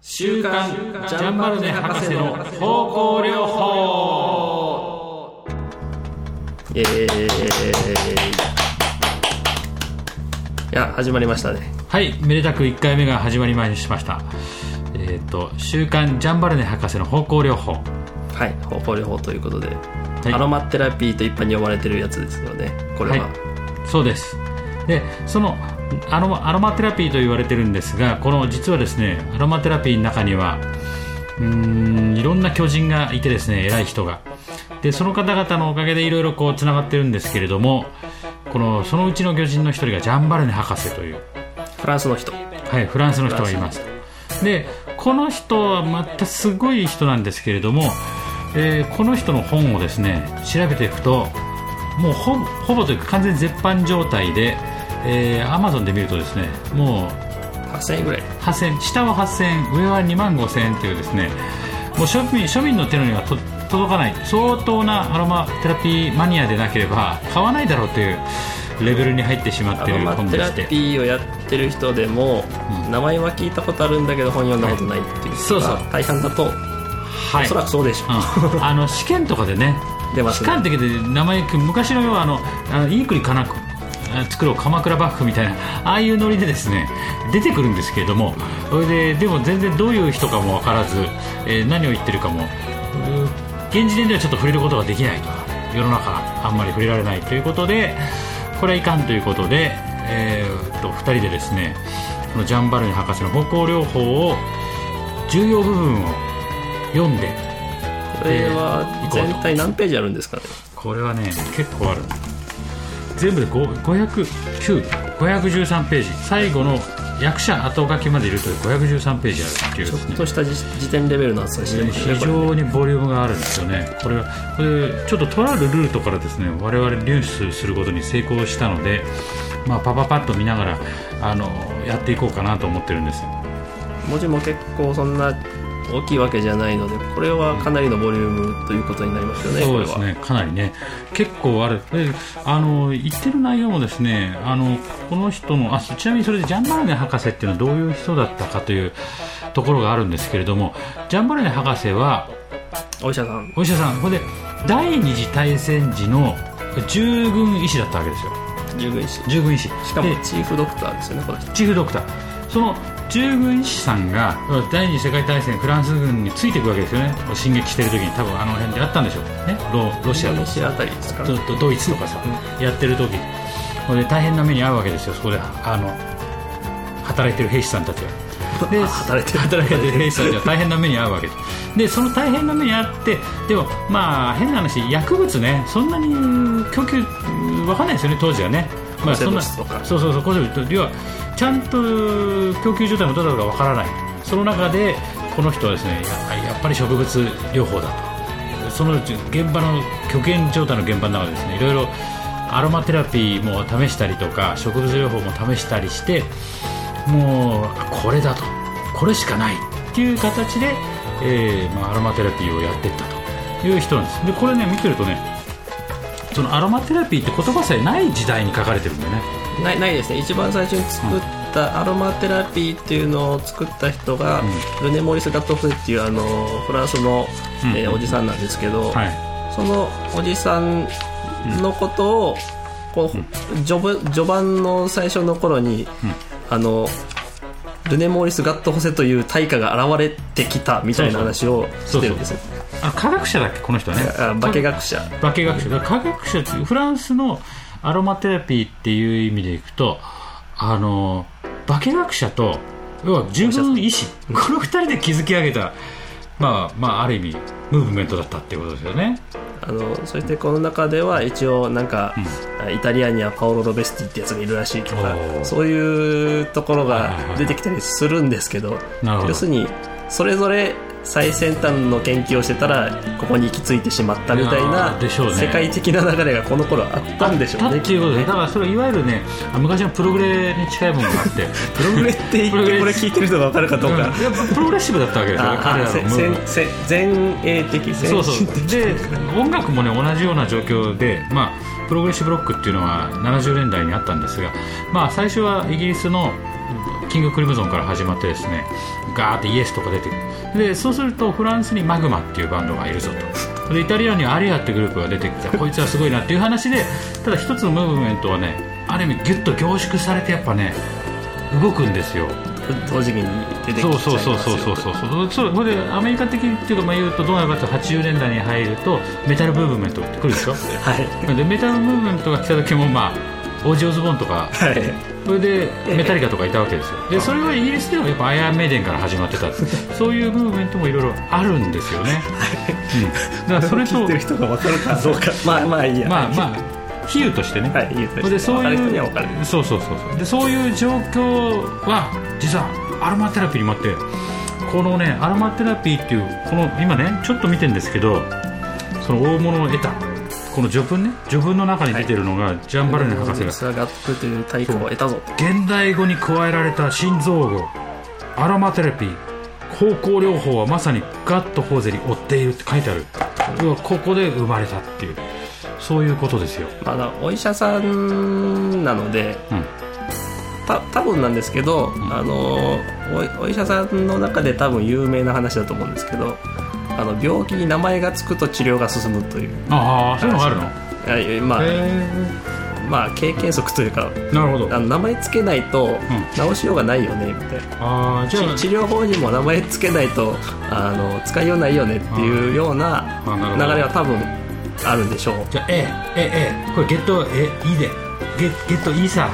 週刊ジャンバルネ博士の方向療法。えー、いや始まりましたね。はいめでたく1回目が始まりました。えっ、と週刊ジャンバルネ博士の方向療法。はい方向療法ということで、い。アロマテラピーと一般に呼ばれてるやつですよねこれは、はい。そうですでそのアロマアロマテラピーと言われてるんですがこの実はですねアロマテラピーの中にはうーんいろんな巨人がいてですね偉い人が。でその方々のおかげでいろいろこうつながってるんですけれどもこのそのうちの巨人の一人がジャンバルネ博士という。フランスの人。はい、フランスの人がいます。でこの人はまたすごい人なんですけれども、えーこの人の本をですね調べていくともうほぼほぼというか完全に絶版状態で、えー、Amazon で見るとですねもう8000円ぐらい。8000下は8000円上は2万5000円というですねもう庶民庶民の手のにはと届かない。相当なアロマテラピーマニアでなければ買わないだろうというレベルに入ってしまっている本でして。テラピーをやってる人でも、名前は聞いたことあるんだけど本読んだことないっていう人そうそう。が大半だと、はおそらくそうでしょう、うん。あの試験とかでね 出ますね。試験的で名前昔の要はあのあのいい国かなくあ作ろう鎌倉幕府みたいなああいうノリでですね出てくるんですけれどもそれででも全然どういう人かも分からず、えー何を言ってるかも現時点ではちょっと触れることができないと世の中あんまり触れられないということでこれはいかんということで、えーっと2人でですねこのジャンバルニ博士の方向療法を重要部分を読んでこれは全体何ページあるんですかね？これはね結構ある全部で5 509 513ページ。最後の役者後書きまでいると513ページあるっていうちょですね。っとした時時点レベルの厚さしてますね。非常にボリュームがあるんですよね。これはこれちょっととあるルートからですね。我々入手することに成功したのでまあパパパッと見ながらあのやっていこうかなと思ってるんです文字も結構そんな大きいわけじゃないのでこれはかなりのボリュームということになりますよねそうですね、かなりね、結構ある、であの言ってる内容もですねあのこの人のあ、ちなみにそれでジャンバルネ博士っていうのはどういう人だったかというところがあるんですけれども、ジャンバルネ博士はお医者さん。お医者さん、これで第二次大戦時の従軍医師だったわけですよ、従軍医師。従軍医師。しかもでチーフドクターですよねこの人。チーフドクター。その従軍医師さんが第二次世界大戦フランス軍についていくわけですよね。進撃してる時に多分あの辺であったんでしょう。ね。ロロシアと。西あたりですかととドイツとかさ、やってる時。これで大変な目に遭うわけですよ。そこであの働いてる兵士さんたちは。で働いてる。働いてる兵士たちは大変な目に遭うわけでその大変な目に遭ってでもまあ変な話薬物ね。そんなに供給わかんないですよね当時はねまあそんなそうそうそう抗生物質要はちゃんと供給状態もどうだろうかわからない。その中でこの人はですねややっぱり植物療法だと。その現場の極限状態の現場の中でですねいろいろアロマテラピーも試したりとか植物療法も試したりしてもうあこれだと。これしかないっていう形で、えーまあ、アロマテラピーをやっていったという人なんです。でこれね見てるとねそのアロマテラピーって言葉さえない時代に書かれてるんだよね。ないないですね。一番最初に作ったアロマテラピーっていうのを作った人が、ルネ・モリス・ガットフっていうあのフランスの、うん。えーおじさんなんですけど、はい。そのおじさんのことを、こう序盤序盤の最初の頃に、あのルネ・モーリス・ガット・ホセという大家が現れてきたみたいな話をしてるんですよあの科学者だっけ？この人はね。あ化学者。化学者。科学者っていうフランスのアロマテラピーっていう意味でいくとあの化学者と要は従軍医師この二人で築き上げたまあまあある意味ムーブメントだったっていうことですよね。あのそしてこの中では一応なんか、イタリアにはパオロ・ロベスティってやつがいるらしいとかそういうところが出てきたりするんですけど。要するにそれぞれ最先端の研究をしてたらここに行き着いてしまったみたいな世界的な流れがこの頃あったんでしょうね。だっていうことでだからそれいわゆるねあ昔のプログレに近いものがあってプログレって言ってこれ聞いてる人が分かるかどうか、うんプログレッシブだったわけですよね彼らの前衛的先そうそうで音楽もね同じような状況で、まあ、プログレッシブロックっていうのは70年代にあったんですが、まあ、最初はイギリスのキキング・クリムゾンから始まってですねガーってイエスとか出てくる。でそうするとフランスにマグマっていうバンドがいるぞと。でイタリアにはアリアってグループが出てきてこいつはすごいなっていう話でただ一つのムーブメントはねある意味ギュッと凝縮されてやっぱね動くんですよ。同時期に出てきちゃいますよそうそうそうそうそうそう。そうこれでアメリカ的っていうかまあ言うとどうなるかと80年代に入るとメタルムーブメントって来るでしょ。はい。でメタルムーブメントが来た時もまあオージー・オズボーンとかはいそれでメタリカとかいたわけですよ。でそれはイギリスではやっぱアイアンメイデンから始まってた そういうムーブメントもいろいろあるんですよね、うん、だからそれと聞いてる人が分かるかどうか。まあまあいいや。まあまあ比喩としてね、はいでそういうそうそうそうでそういう状況は実はアロマテラピーにもあってこのねアロマテラピーっていうこの今ねちょっと見てるんですけどその大物を得たこの序文ね序文の中に出てるのが、ジャンバルネ博士が。スラガップという対価を得たぞ現代語に加えられた心臓語。アロマテラピー。方向療法はまさにガット・ホーゼに追っているって書いてある。要はここで生まれたっていう。そういうことですよ、まあお医者さんなのでうん、た多分なんですけど、あのおお医者さんの中で多分有名な話だと思うんですけどあの病気に名前が付くと治療が進むという。ああそういうのがあるの？いやまあ、へまあ経験則というかえなるほど。あの名前つけないと治しようがないよねみたいな、ああじゃあ治療法にも名前つけないとあの使いようないよねっていうような流れは多分あるんでしょう。じゃあ A A A これゲット A いいで。ゲゲットいいさ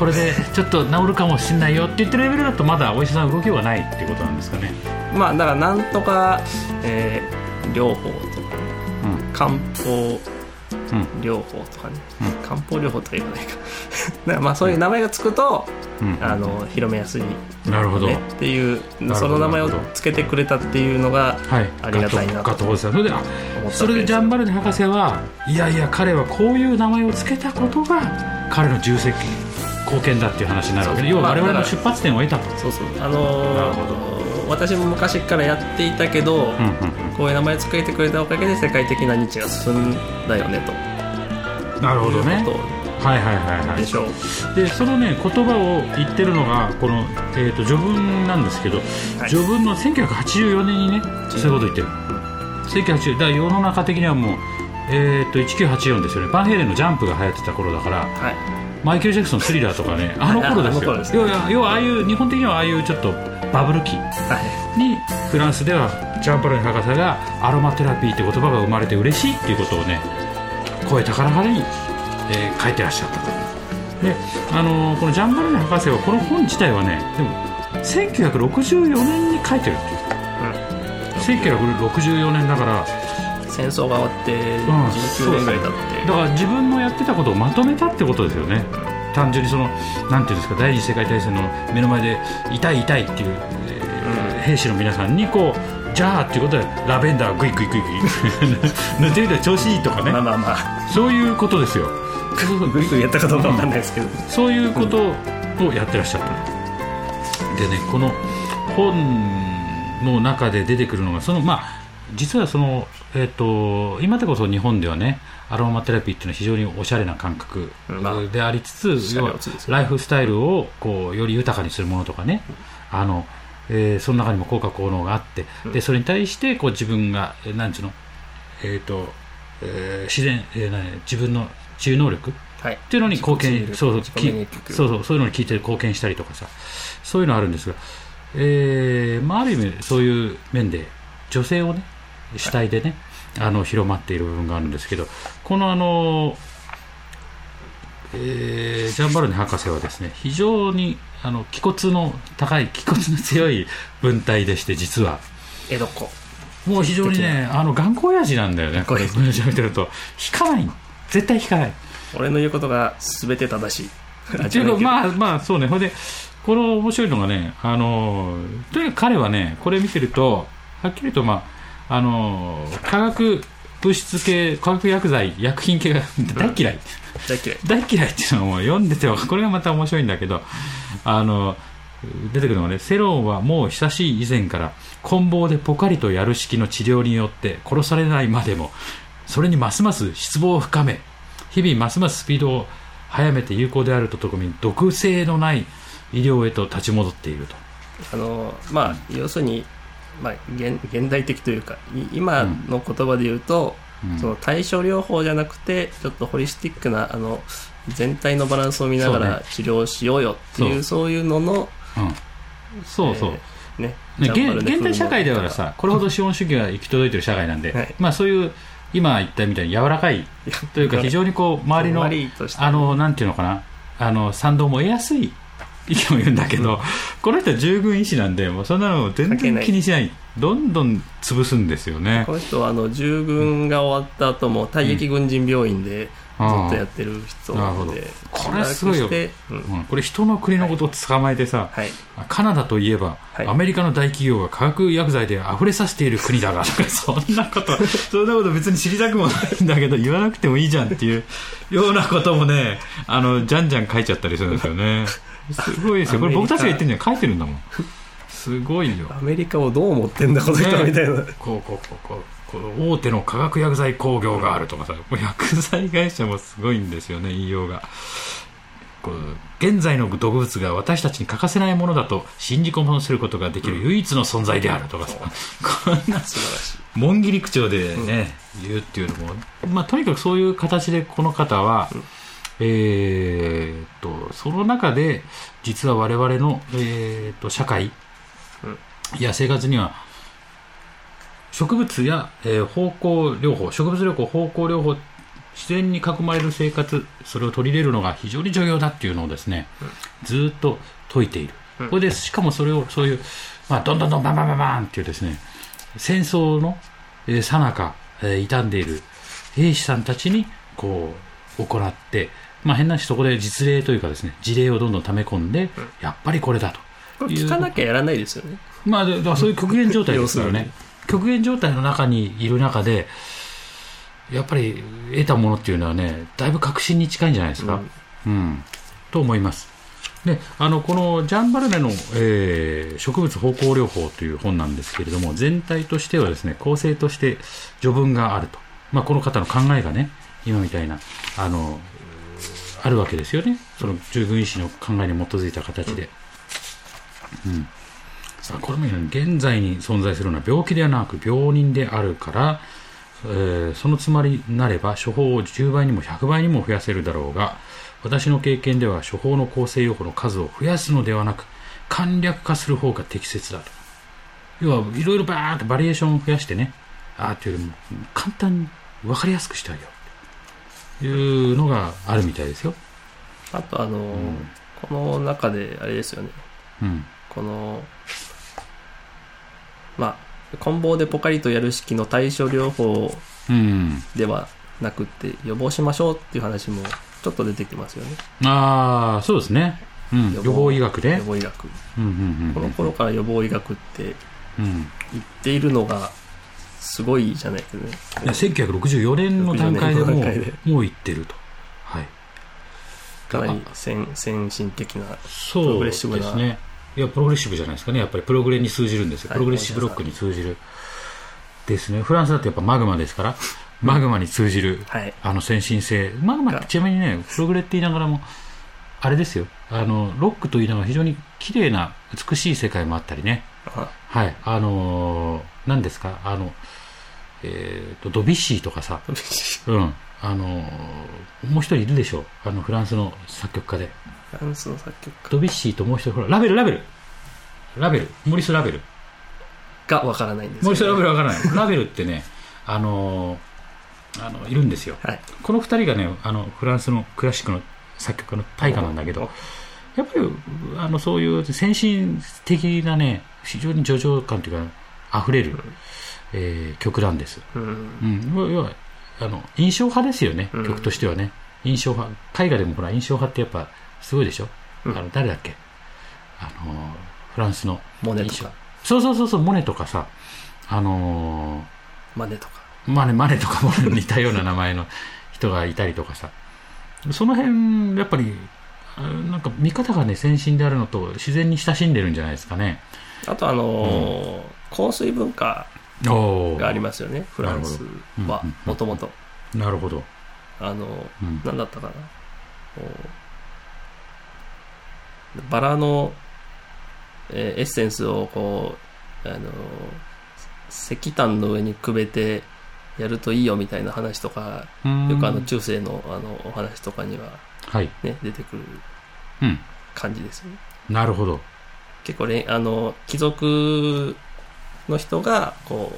これでちょっと治るかもしれないよって言ってるレベルだとまだお医者さん動きようがないっていうことなんですかね。まあだからなんとか、えー療法とかねうん。漢方うん療法とかね、うん。漢方療法とは言わないか。だからまあそういう名前がつくと、うん。あの広めやすい、ね、なるほど、っていうその名前をつけてくれたっていうのがはい、ありがたいなと。ガトガトさんそれでそれでジャンバルネ博士はいやいや彼はこういう名前を付けたことが彼の重責貢献だっていう話になるわけで要は我々の出発点を得たと、そうそう。あのー私も昔からやっていたけど、うんうんうん。こういう名前つけてくれたおかげで世界的な日が進んだよねと。なるほどね。はいはいはいはい。とでしょう、でそのね言葉を言ってるのがこの、えー、と序文なんですけど、はい。序文の1984年にねそういうこと言ってる、1980だから世の中的にはもう、えー、と1984ですよね。バンヘイレンのジャンプが流行ってた頃だからはいマイケル・ジャクソンのスリラーとかね あの頃ですよ。あの頃です要は要はああいう日本的にはああいうちょっとバブル期。はい。にフランスではジャンパルネ博士がアロマテラピーって言葉が生まれて嬉しいっていうことをね声高らかに、えー書いてらっしゃったと。で、あのーこのジャンパルネ博士はこの本自体はねでも1964年に書いてるっていう、1964年だから戦争が終わってん。19年ぐらい経って、だから自分のやってたことをまとめたってことですよね。単純にそのなんていうんですか第二次世界大戦の目の前で痛い痛いっていう、えー兵士の皆さんにこうじゃあっていうことでラベンダーグイグイグイグイ塗っ てみたら調子いいとかね。まあまあまあ。そういうことですよ。グイグイやったかどうかわかんないですけど、そういうことをやってらっしゃった。でねこの本の中で出てくるのがそのまあ実はその、えっと今でこそ日本ではねアロマテラピーっていうのは非常におしゃれな感覚まあでありつつ、しゃ要はれおつですよライフスタイルをこうより豊かにするものとかねあの、えーその中にも効果効能があって、でそれに対してこう自分がえーなんつうのえっ、と、えー自然、えー何自分の治癒能力はい。っていうのに貢献そうそうそうそうそういうのに聞いて貢献したりとかさ。そういうのあるんですが、えーまあ、ある意味そういう面で女性をね主体でね、あの広まっている部分があるんですけどこのあの、えージャンバルネ博士はですね非常にあの気骨の高い気骨の強い文体でして実は。江戸っ子。もう非常にねあの頑固親父なんだよねこれ。文章見てると。引かない。絶対引かない。俺の言うことが全て正しい。っていうかまあまあそうね。ほんでこの面白いのがねあのとにかく彼はねこれ見てるとはっきりとまああの化学物質系化学薬剤薬品系が大嫌い、大嫌い。大嫌いっていうのはもう読んでては これがまた面白いんだけどあの出てくるのがねセロンはもう久しい以前から棍棒でポカリとやる式の治療によって殺されないまでもそれにますます失望を深め日々ますますスピードを速めて有効であるとともに毒性のない医療へと立ち戻っていると。あのまあ、要するに、まあ、現現代的というかい今の言葉で言うと、うん。その対症療法じゃなくてちょっとホリスティックなあの全体のバランスを見ながら治療しようよっていうそう。いうののうん、そうそう、えーね現現代社会では風さこれほど資本主義が行き届いてる社会なんで、はい。まあ、そういう今言ったみたいに柔らかいというか非常にこう周りのあのなんていうのかなあの賛同も得やすい意見を言うんだけど、この人は従軍医師なんでもうそんなの全然気にしない。どんどん潰すんですよね。この人はあの従軍が終わった後も退役軍人病院でずうん。っとやってる人なるほど。でこれすごいよ。うん。うん、これ人の国のことを捕まえてさ、はい。カナダといえば、はい。アメリカの大企業が化学薬剤で溢れさせている国だが。そんなことそんなこと別に知りたくもないんだけど言わなくてもいいじゃんっていうようなこともねあのじゃんじゃん書いちゃったりするんですよね すごいですよ。これ僕たちが言ってるんじゃ書いてるんだもん。すごいよ。アメリカをどう思ってんだこの人ね。みたいな、こうこうこうこうこう大手の化学薬剤工業があるとかさもう薬剤会社もすごいんですよね言いようがこう現在の毒物が私たちに欠かせないものだと信じ込ませることができる唯一の存在であるとかさ、こんな素晴らしい紋切り口調でね、言うっていうのも、まあ、とにかくそういう形でこの方は、えーっとその中で実は我々の、えーっと社会、や生活には植物や、えー方向療法植物療法方向療法自然に囲まれる生活それを取り入れるのが非常に重要だっていうのをですね、ずーっと説いている、うん。これでしかもそれをそういう、まあ、どんどんどんバンバンバンバンっていうですね戦争のえー最中、えー傷んでいる兵士さんたちにこう行って、まあ、変な話そこで実例というかですね事例をどんどん溜め込んで、やっぱりこれだとこれ聞かなきゃやらないですよねまあ、でだからそういう極限状態ですからね。極限状態の中にいる中で、やっぱり得たものっていうのはね、だいぶ確信に近いんじゃないですか。うん。と思います。で、あの、このジャン・バルネの、えー植物方向療法という本なんですけれども、全体としてはですね、構成として序文があると。まあ、この方の考えがね、今みたいな、あの、あるわけですよね。その従軍医師の考えに基づいた形で。うん。さあこれも現在に存在するのは病気ではなく病人であるから、えーそのつまりなれば処方を10倍にも100倍にも増やせるだろうが私の経験では処方の構成用法の数を増やすのではなく簡略化する方が適切だと要はいろいろバーッとバリエーションを増やしてねあーっていうよりも簡単に分かりやすくしてあげよういうのがあるみたいですよ、あとあのーん。この中であれですよね。うん、このまあ棍棒でポカリとやる式の対処療法うん、ではなくって予防しましょうっていう話もちょっと出てきますよね。ああそうですね、うん、予防医学で予防医学。うんうんうん。この頃から予防医学ってうん。言っているのがすごいじゃないですね。いや1964年の段階でも64年の段階で。もう言ってると、はい、かなり先先進的なそうでプログレッシブな。すねいやプログレッシブじゃないですかね。やっぱりプログレに通じるんですよ。はいプログレッシブロックに通じる。ですね。フランスだってやっぱマグマですから。マグマに通じるはい。あの先進性。マグマってちなみにねプログレって言いながらもあれですよ。あのロックと言いながら非常に綺麗な美しい世界もあったりね。あ。はい。あのー何ですか？あのえーとドビュッシーとかさ。うん、あのーもう一人いるでしょあのフランスの作曲家で。フランスの作曲家。ドビュッシーともう一人ほらラベルラベル。ラベル。モリス・ラベル。がわからないんですモリス・ラベルルわからない。ラベルってねあのーあのいるんですよ。はい。この二人がねあのフランスのクラシックの作曲家の大家なんだけどやっぱりあのそういう先進的なね非常に叙情感というか溢れる、えー曲なんです。うん。うん、要はあの印象派ですよね、うん。曲としてはね。印象派絵画でもほら印象派ってやっぱすごいでしょ、うん。あの誰だっけ？あのフランスのモネとか。そうそうそうそうモネとかさ。あのマネとか。マネマネとかも似たような名前の 人がいたりとかさ。その辺やっぱりあなんか見方がね先進であるのと自然に親しんでるんじゃないですかね。あとあのー香水文化おがありますよねフランスは。もともとなるほど、あのうん。何だったかな。バラの、えーエッセンスをこうあの石炭の上にくべてやるといいよみたいな話とかよくあの中世のあのお話とかには、はい。ね、出てくるうん。感じですよね。なるほど。結構れんあの貴族の人がこ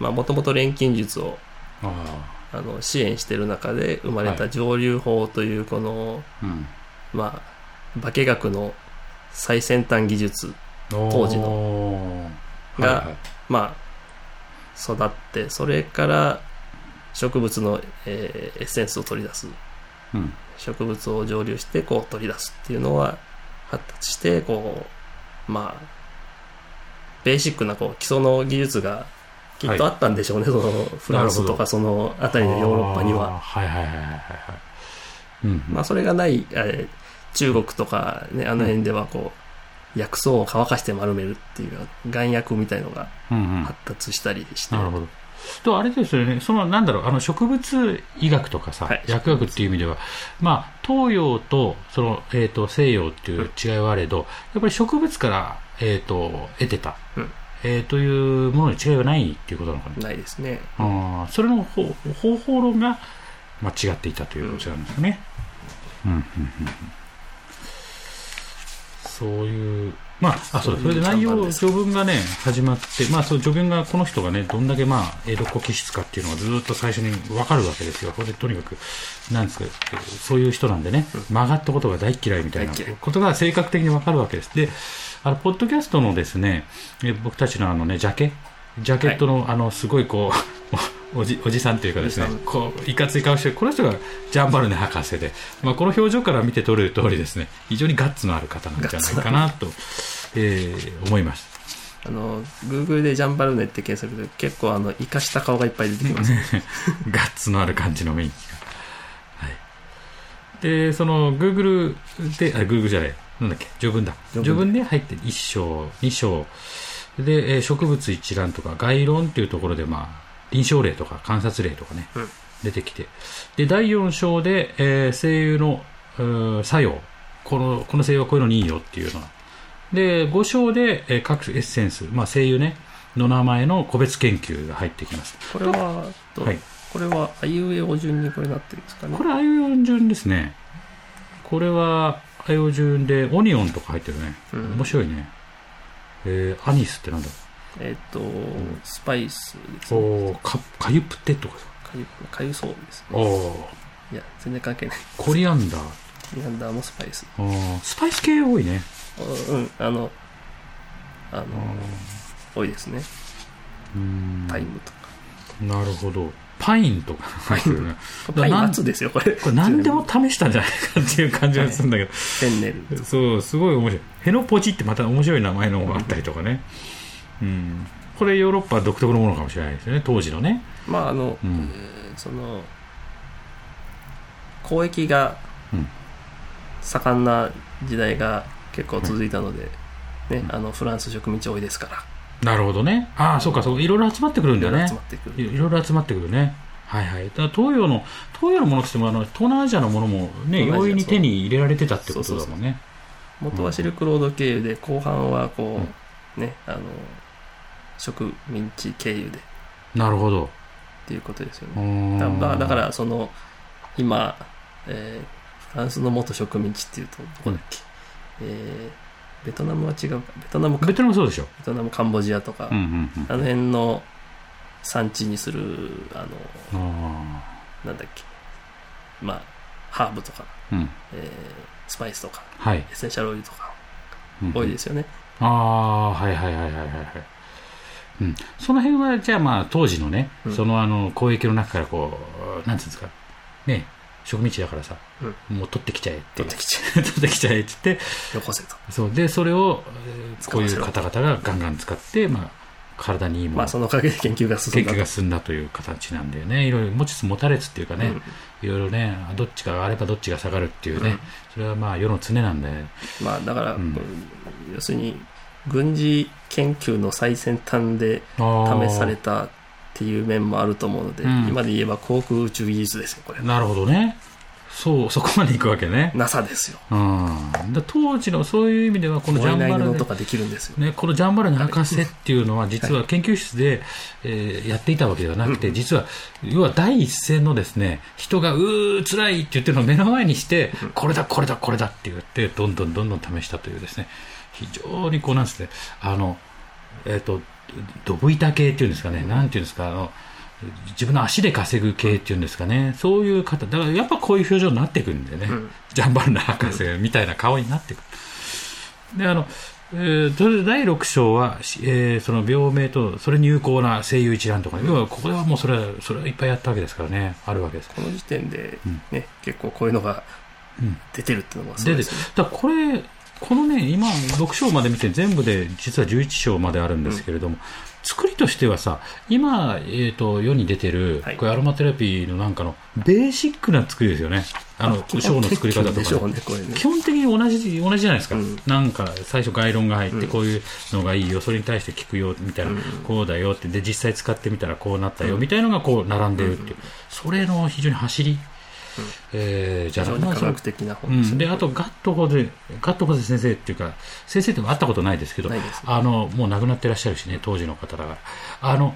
うもともと錬金術をああの支援してる中で生まれたはい上流法というこの、あ。うん。まあ化学の最先端技術当時のがはいはいまあ育ってそれから植物の、えーエッセンスを取り出すうん。植物を蒸留してこう取り出すっていうのは発達してこうまあベーシックなこう基礎の技術がきっとあったんでしょうね、そのフランスとかその辺りのヨーロッパにははいはいはいはいはいはい。うん。まあそれがない、えー中国とかねあの辺ではこう薬草を乾かして丸めるっていう眼薬みたいのがうんうん。発達したりして、なるほど。と、あれですよね、その、なんだろう、あの、植物医学とかさ、はい薬学っていう意味では、まあ、東洋と、その、えっ、と、西洋っていう違いはあれど、やっぱり植物から、えっ、と、得てた、うんえーというものに違いはないっていうことなのかな？ないですねあーそれの方方法論が、まあ、違っていたということなんですかね。うん、うん、うんうん。そういう、まあ、あ、そうだ、それで内容、序文がね、始まって、まあ、その序文が、この人がね、どんだけ、まあ、江戸っ子気質かっていうのがずっと最初にわかるわけですよ。これでとにかく、なんですか、そういう人なんでね、曲がったことが大嫌いみたいなことが性格的にわかるわけです。で、あの、ポッドキャストのですね、え僕たちのあのね、ジャケ、ジャケットの、あの、すごいこう、おじ、おじさんというかですねこう、いかつい顔してる、この人がジャンバルネ博士で、まあ、この表情から見て取れる通りですね、非常にガッツのある方なんじゃないかなと、えー思います。あの Google でジャンバルネって検索で結構あの生かした顔がいっぱい出てきます、ガッツのある感じのメインが。はい。で、その、Google で、あ、Google じゃない、なんだっけ、序文だ。序文で入って1章、2章。で、えー植物一覧とか概論っていうところで、まあ、臨床例とか観察例とかね、うん出てきて。で、第4章で、えー精油の、作用。この、この精油はこういうのにいいよっていうのは。で、5章で、えー各エッセンス、まあ、精油ね、の名前の個別研究が入ってきます。これはと、はいこれはあいうえお順にこれなってるんですかね？これ、あいうえお順ですね。これは、あいうえお順で、オニオンとか入ってるね。うん面白いね。えー、アニスってなんだ？えっ、と、スパイスですねおーか、かゆプテとか？かゆかゆそうですねおーいや全然関係ないコリアンダー。リアンダーもスパイスあースパイス系多いね。うんあのあの多いですねうーんタイムとかなるほど。パインとか入ってるね。パイン なん松ですよこれこれ何でも試したんじゃないかっていう感じがするんだけど。フェンネルそう、すごい面白い。ヘノポチってまた面白い名前のがあったりとかね。うん。これヨーロッパ独特のものかもしれないですよね、当時のね。まああの、うんえーその交易がうん盛んな時代が結構続いたので、ねあのフランス植民地多いですからなるほどね。ああ、そうか、そうか。いろいろ集まってくるんだよねいいろいろ集まってくるね。はいはい。だ東洋の、東洋のものって言っても、あの、東南アジアのものもね、容易に手に入れられてたってことだもんね。元はシルクロード経由で後半はこう、ねあの植民地経由でっなるほど。ていうことですようねーんだだだからその今、えーフランスの元植民地っていうとどこだっけ、えーベトナムは違うかベトナムかベトナムそうでしょ。ベトナムカンボジアとか、うんうんうん。あの辺の産地にするあのあなんだっけ？まあハーブとか、ーうん。えースパイスとかはい。エッセンシャルオイルとかうん多いですよね、ああ、はいはいはいはいはいはい。うん。その辺は、じゃあまあ、当時のね、うん。そのあの、交易の中からこう、なんつうんですか、ね、植民地だからさ、もう取ってきちゃえって。いう。取ってきちゃ 取ってきちゃえって言って、よこせと。そう。で、それを、えーこういう方々がガンガン使って、まあ、体にいいもの、まあそのおかげで研究が進んだと。研究が進んだという形なんだよね。いろいろ持ちつ持たれつっていうかね、いろいろね、どっちかがあればどっちが下がるっていうね、うん。それはまあ世の常なんで、まあだから、うん。要するに軍事研究の最先端で試されたっていう面もあると思うので、うん。今で言えば航空宇宙技術ですよこれなるほどね。そうそこまで行くわけね、NASA ですよ。うん、だ当時のそういう意味ではこのジャンバラネない布とかできるんですよ。ね、このジャンバラネ博士っていうのは実は研究室で、えーやっていたわけではなくて、実は要は第一線のですね人がうー辛いって言ってるのを目の前にして、これだこれだこれだって言ってどんどんどんどん試したというですね非常にこうなんですねあのえっ、とドブ板系っていうんですかね、なんていうんですかあの自分の足で稼ぐ系っていうんですかね、そういう方、だからやっぱこういう表情になってくるんでね、ジャンバルナ博士みたいな顔になってくる。で、あの、えーそれで第6章は、しえーその病名と、それに有効な声優一覧とか、要はここではもうそれは、それはいっぱいやったわけですからね、あるわけです。この時点で、ね結構こういうのがうん。出てるっていうのがすごででいですね。だこれ、このね、今、6章まで見て、全部で実は11章まであるんですけれども、作りとしてはさ、今、えー、と世に出てる、はい。これアロマテラピーのなんかの、ベーシックな作りですよね、あの基章の作り方とかね、うね基本的に同じ同じじゃないですか、うん。なんか最初、概論が入って、うん。こういうのがいいよ、それに対して聞くよみたいな、うん。こうだよって、で実際使ってみたらこうなったよ、みたいなのがこう並んでるっていう、それの非常に走り、えーじゃあ、非常に科学的なう本ですね。ん、であとガットホゼガットホゼ先生っていうか先生って会ったことないですけどねあのもう亡くなってらっしゃるしね当時の方だから。あの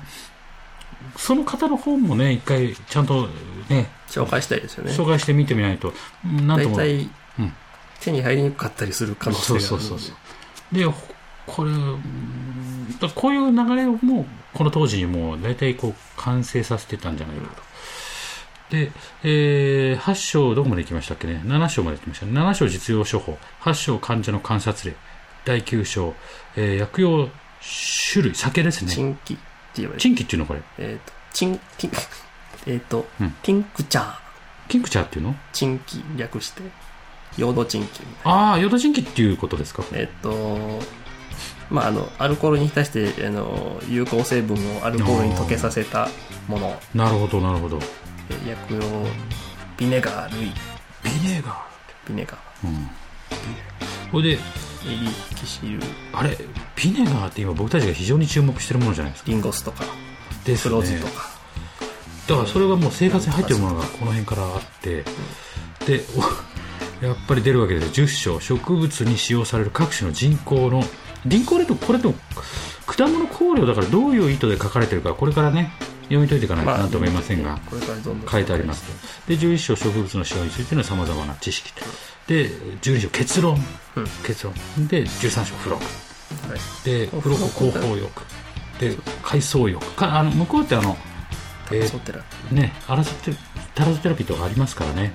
その方の本もね一回ちゃんとね紹介したいですよね。紹介して見てみないとうんなんとも。大体うん。手に入りにくかったりする可能性があるそうそうそうでほこれこういう流れをもうこの当時にもう大体こう完成させてたんじゃないかと。で、えー8章どこまで行きましたっけね？7章まで行きましたね。7章実用処方8章患者の観察例。第9章、えー薬用種類。酒ですね。チンキって言われる。チンキっていうのこれ。えっとチンティン えっとうん。ティンクチャー。キンクチャーっていうの？チンキ略してヨードチンキああヨドチンキっていうことですか？なえっとまああのアルコールに対してあの有効成分をアルコールに溶けさせたもの。なるほどなるほど。え薬用ビネガー。類ビネガビネガー。うんこれでー。エリキシル。あれビネガーって今僕たちが非常に注目してるものじゃないですか。リンゴ酢とか。ですね。フロズとか。だからそれがもう生活に入ってるものがこの辺からあってでお やっぱり出るわけですよ。10章植物に使用される各種の人工の人工でとこれと果物香料だからどういう意図で書かれてるかこれからね読み解いていかないとなんとも言いませんが、書いてありますで11章植物の使用についてのさまざまな知識で12章結論。うん。結論。で13章付録。はい。で付録広報欲。で海藻欲。かあの向こうってあのえーね、アラソテタラソテラピーとかありますからね、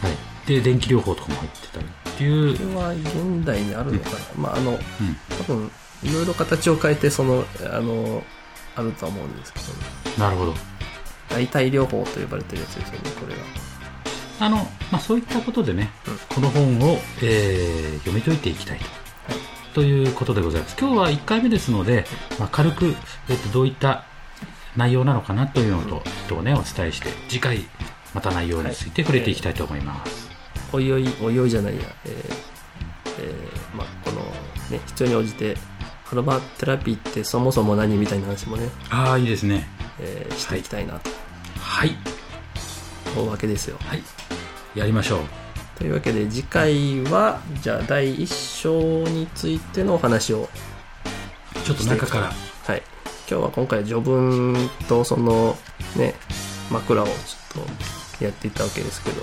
はい、で電気療法とかも入ってたりっていう、これは現代にあるのかな、まああのうん、多分いろいろ形を変えてそのあのあるとは思うんですけど、なるほど。代替療法と呼ばれてるやつですよねこれが。あの、まあ、そういったことでね、うん。この本を、えー読み解いていきたいと,、ということでございます。今日は1回目ですので、まあ、軽く、えっとどういった内容なのかなというのと、とね、お伝えして次回また内容について触れていきたいと思います、おいおいおいおいじゃないや。えーえーまあこのね必要に応じてアロマテラピーってそもそも何みたいな話もね、ああいいですね。えーしていきたいなと。はい。思うわけですよ。はい。やりましょう。というわけで次回はじゃあ第1章についてのお話をちょっと中から。はい。今日は今回序文とそのね枕をちょっとやっていったわけですけど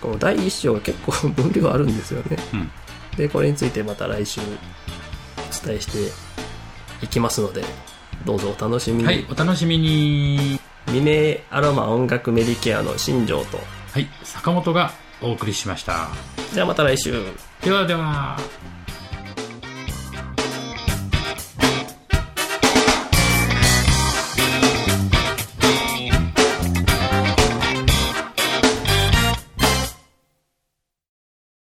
この第1章が結構 分量あるんですよね。うん。でこれについてまた来週お伝えしていきますのでどうぞお楽しみに、はいお楽しみに未明アロマ音楽メディケアの新庄とはい、坂本がお送りしました。じゃあまた来週ではでは。